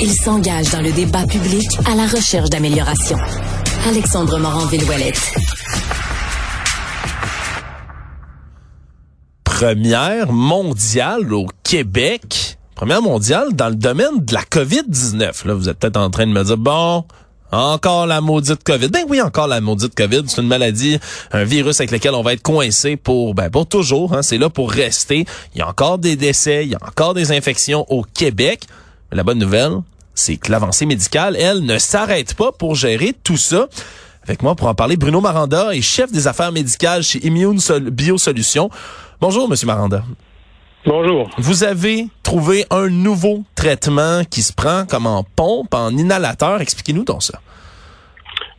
Il s'engage dans le débat public à la recherche d'amélioration. Alexandre Morin-Villouellette. Première mondiale au Québec. Première mondiale dans le domaine de la COVID-19. Là, vous êtes peut-être en train de me dire, bon, encore la maudite COVID. Ben oui, encore la maudite COVID. C'est une maladie, un virus avec lequel on va être coincé pour, ben, pour toujours. Hein. C'est là pour rester. Il y a encore des décès, il y a encore des infections au Québec. La bonne nouvelle, c'est que l'avancée médicale, elle, ne s'arrête pas pour gérer tout ça. Avec moi pour en parler, Bruno Maranda est chef des affaires médicales chez Immune Biosolutions. Bonjour, Monsieur Maranda. Bonjour. Vous avez trouvé un nouveau traitement qui se prend comme en pompe, en inhalateur. Expliquez-nous donc ça.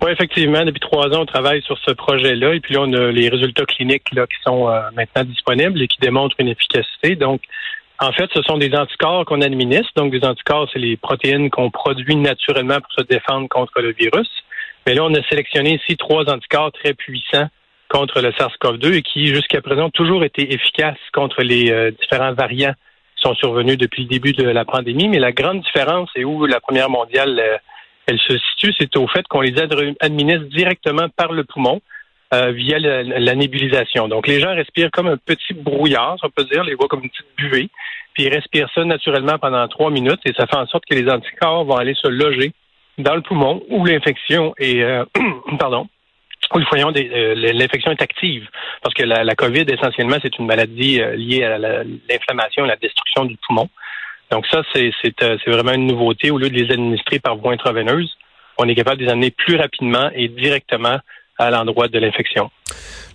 Oui, effectivement, depuis trois ans, on travaille sur ce projet-là. Et puis là, on a les résultats cliniques là, qui sont euh, maintenant disponibles et qui démontrent une efficacité. Donc, en fait, ce sont des anticorps qu'on administre. Donc, des anticorps, c'est les protéines qu'on produit naturellement pour se défendre contre le virus. Mais là, on a sélectionné ici trois anticorps très puissants contre le SARS-CoV-2 et qui, jusqu'à présent, ont toujours été efficaces contre les euh, différents variants qui sont survenus depuis le début de la pandémie. Mais la grande différence et où la première mondiale euh, elle se situe, c'est au fait qu'on les administre directement par le poumon euh, via la, nébulisation. Donc, les gens respirent comme un petit brouillard, on peut dire, les voient comme une petite buvée, puis ils respirent ça naturellement pendant trois minutes et ça fait en sorte que les anticorps vont aller se loger dans le poumon où l'infection est, pardon, où voyons euh, l'infection est active. Parce que la, la COVID, essentiellement, c'est une maladie euh, liée à l'inflammation et la destruction du poumon. Donc ça, euh, c'est vraiment une nouveauté. Au lieu de les administrer par voie intraveineuse, on est capable de les amener plus rapidement et directement à l'endroit de l'infection.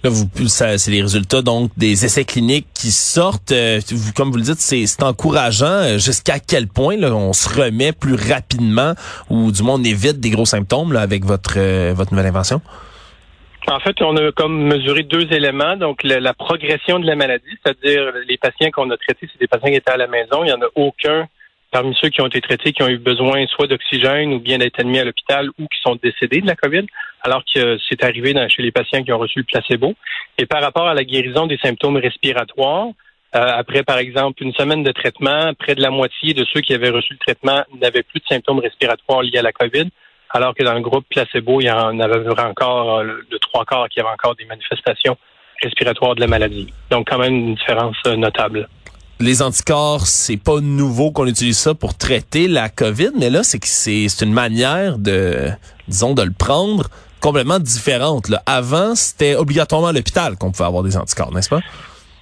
Là, vous, c'est les résultats donc des essais cliniques qui sortent. comme vous le dites, c'est encourageant. Jusqu'à quel point là, on se remet plus rapidement ou du moins on évite des gros symptômes là, avec votre votre nouvelle invention? En fait, on a comme mesuré deux éléments. Donc, la, progression de la maladie, c'est-à-dire les patients qu'on a traités, c'est des patients qui étaient à la maison. Il n'y en a aucun parmi ceux qui ont été traités qui ont eu besoin soit d'oxygène ou bien d'être admis à l'hôpital ou qui sont décédés de la COVID, alors que c'est arrivé chez les patients qui ont reçu le placebo. Et par rapport à la guérison des symptômes respiratoires, euh, après, par exemple, une semaine de traitement, près de la moitié de ceux qui avaient reçu le traitement n'avaient plus de symptômes respiratoires liés à la COVID alors que dans le groupe placebo, il y en avait encore euh, de trois quarts qui avaient encore des manifestations respiratoires de la maladie. Donc, quand même une différence euh, notable. Les anticorps, c'est pas nouveau qu'on utilise ça pour traiter la COVID, mais là, c'est que c'est une manière de, disons, de le prendre complètement différente. Avant, c'était obligatoirement à l'hôpital qu'on pouvait avoir des anticorps, n'est-ce pas?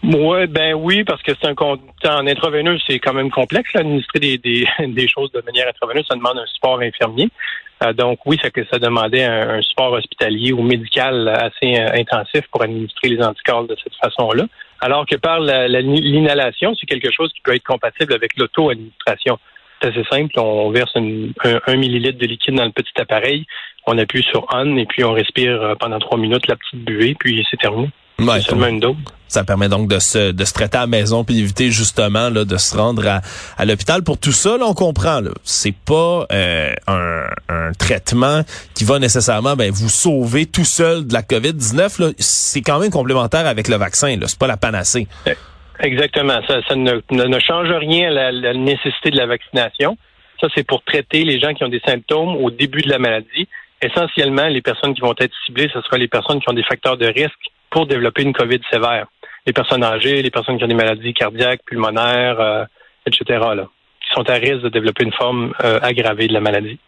Oui, ben oui, parce que c'est un en intraveineux, c'est quand même complexe, administrer des, des, des, choses de manière intraveineuse, ça demande un support infirmier. Euh, donc oui, ça, ça demandait un, support hospitalier ou médical assez euh, intensif pour administrer les anticorps de cette façon-là. Alors que par l'inhalation, c'est quelque chose qui peut être compatible avec l'auto-administration. C'est assez simple. On verse un, millilitre de liquide dans le petit appareil, on appuie sur on et puis on respire euh, pendant trois minutes la petite buée, puis c'est terminé. Ça permet donc de se, de se traiter à la maison puis d'éviter justement là, de se rendre à, à l'hôpital. Pour tout ça, là, on comprend. C'est pas euh, un, un, traitement qui va nécessairement ben, vous sauver tout seul de la COVID-19. C'est quand même complémentaire avec le vaccin. C'est pas la panacée. Exactement. Ça, ça ne, ne, change rien à la, la nécessité de la vaccination. Ça, c'est pour traiter les gens qui ont des symptômes au début de la maladie. Essentiellement, les personnes qui vont être ciblées, ce sera les personnes qui ont des facteurs de risque pour développer une COVID sévère. Les personnes âgées, les personnes qui ont des maladies cardiaques, pulmonaires, euh, etc., là, qui sont à risque de développer une forme euh, aggravée de la maladie.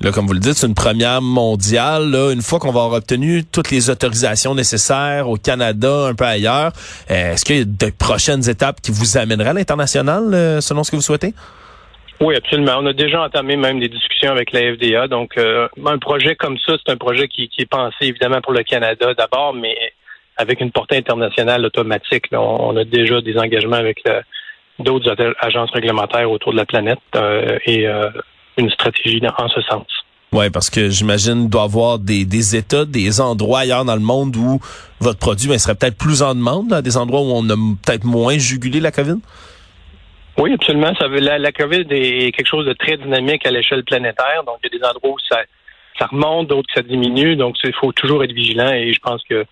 Là, comme vous le dites, c'est une première mondiale. Là, une fois qu'on va avoir obtenu toutes les autorisations nécessaires au Canada, un peu ailleurs, euh, est-ce qu'il y a de prochaines étapes qui vous amèneraient à l'international, selon ce que vous souhaitez? Oui, absolument. On a déjà entamé même des discussions avec la FDA. Donc, un projet comme ça, c'est un projet qui, qui, est pensé évidemment pour le Canada d'abord, mais avec une portée internationale automatique. on, a déjà des engagements avec d'autres agences réglementaires autour de la planète euh, et euh, une stratégie en ce sens. Oui, parce que j'imagine qu'il doit y avoir des, des États, des endroits ailleurs dans le monde où votre produit ben, serait peut-être plus en demande, des endroits où on a peut-être moins jugulé la COVID? Oui, absolument. Ça veut, la, la COVID est quelque chose de très dynamique à l'échelle planétaire. Donc, il y a des endroits où ça, ça remonte, d'autres où ça diminue. Donc, il faut toujours être vigilant et je pense que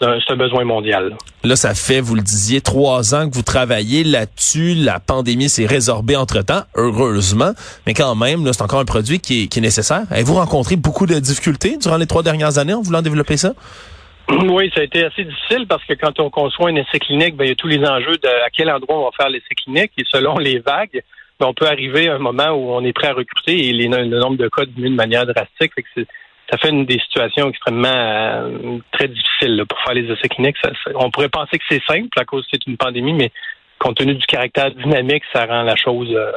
c'est un, besoin mondial. Là, ça fait, vous le disiez, trois ans que vous travaillez là-dessus. La pandémie s'est résorbée entre-temps, heureusement. Mais quand même, c'est encore un produit qui est, qui est nécessaire. Avez-vous rencontré beaucoup de difficultés durant les trois dernières années en voulant développer ça? Oui, ça a été assez difficile parce que quand on conçoit un essai clinique, ben, il y a tous les enjeux de à quel endroit on va faire l'essai clinique et selon les vagues, ben, on peut arriver à un moment où on est prêt à recruter et les, le nombre de cas diminue de manière drastique. Ça fait une des situations extrêmement euh, très difficiles pour faire les essais cliniques. on pourrait penser que c'est simple à cause c'est une pandémie, mais compte tenu du caractère dynamique, ça rend la chose. Euh,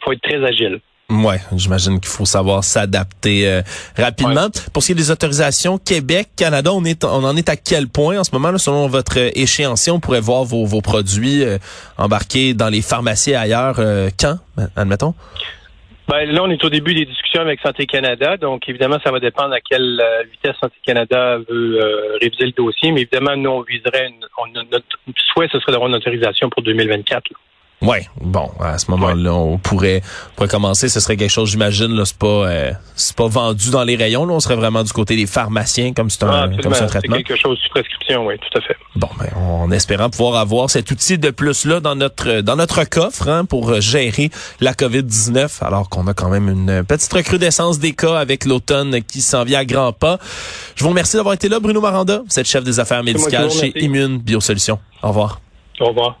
faut être très agile. Ouais, j'imagine qu'il faut savoir s'adapter euh, rapidement. Pour ce qui est des autorisations Québec, Canada, on est on en est à quel point en ce moment là, selon votre échéancier, on pourrait voir vos, vos produits euh, embarqués dans les pharmacies ailleurs euh, quand admettons? Ben, là, on est au début des discussions avec Santé Canada, donc évidemment, ça va dépendre à quelle vitesse Santé Canada veut réviser le dossier, mais évidemment, nous, on viserait, une, notre souhait, ce serait d'avoir une autorisation pour 2024. Ouais, bon, à ce moment-là, on pourrait, pourrait commencer. Ce serait quelque chose, j'imagine, là, c'est pas, euh, c'est pas vendu dans les rayons. Là, on serait vraiment du côté des pharmaciens, comme c'est un, ah, comme un traitement. C'est quelque chose sous prescription, oui, tout à fait. Bon, ben, en espérant pouvoir avoir cet outil de plus là dans notre, dans notre coffre, hein, pour gérer la COVID-19, alors qu'on a quand même une petite recrudescence des cas avec l'automne qui s'en vient à grands pas. Je vous remercie d'avoir été là, Bruno Maranda, vous êtes chef des affaires médicales chez Immune Biosolutions. Au revoir. Au revoir.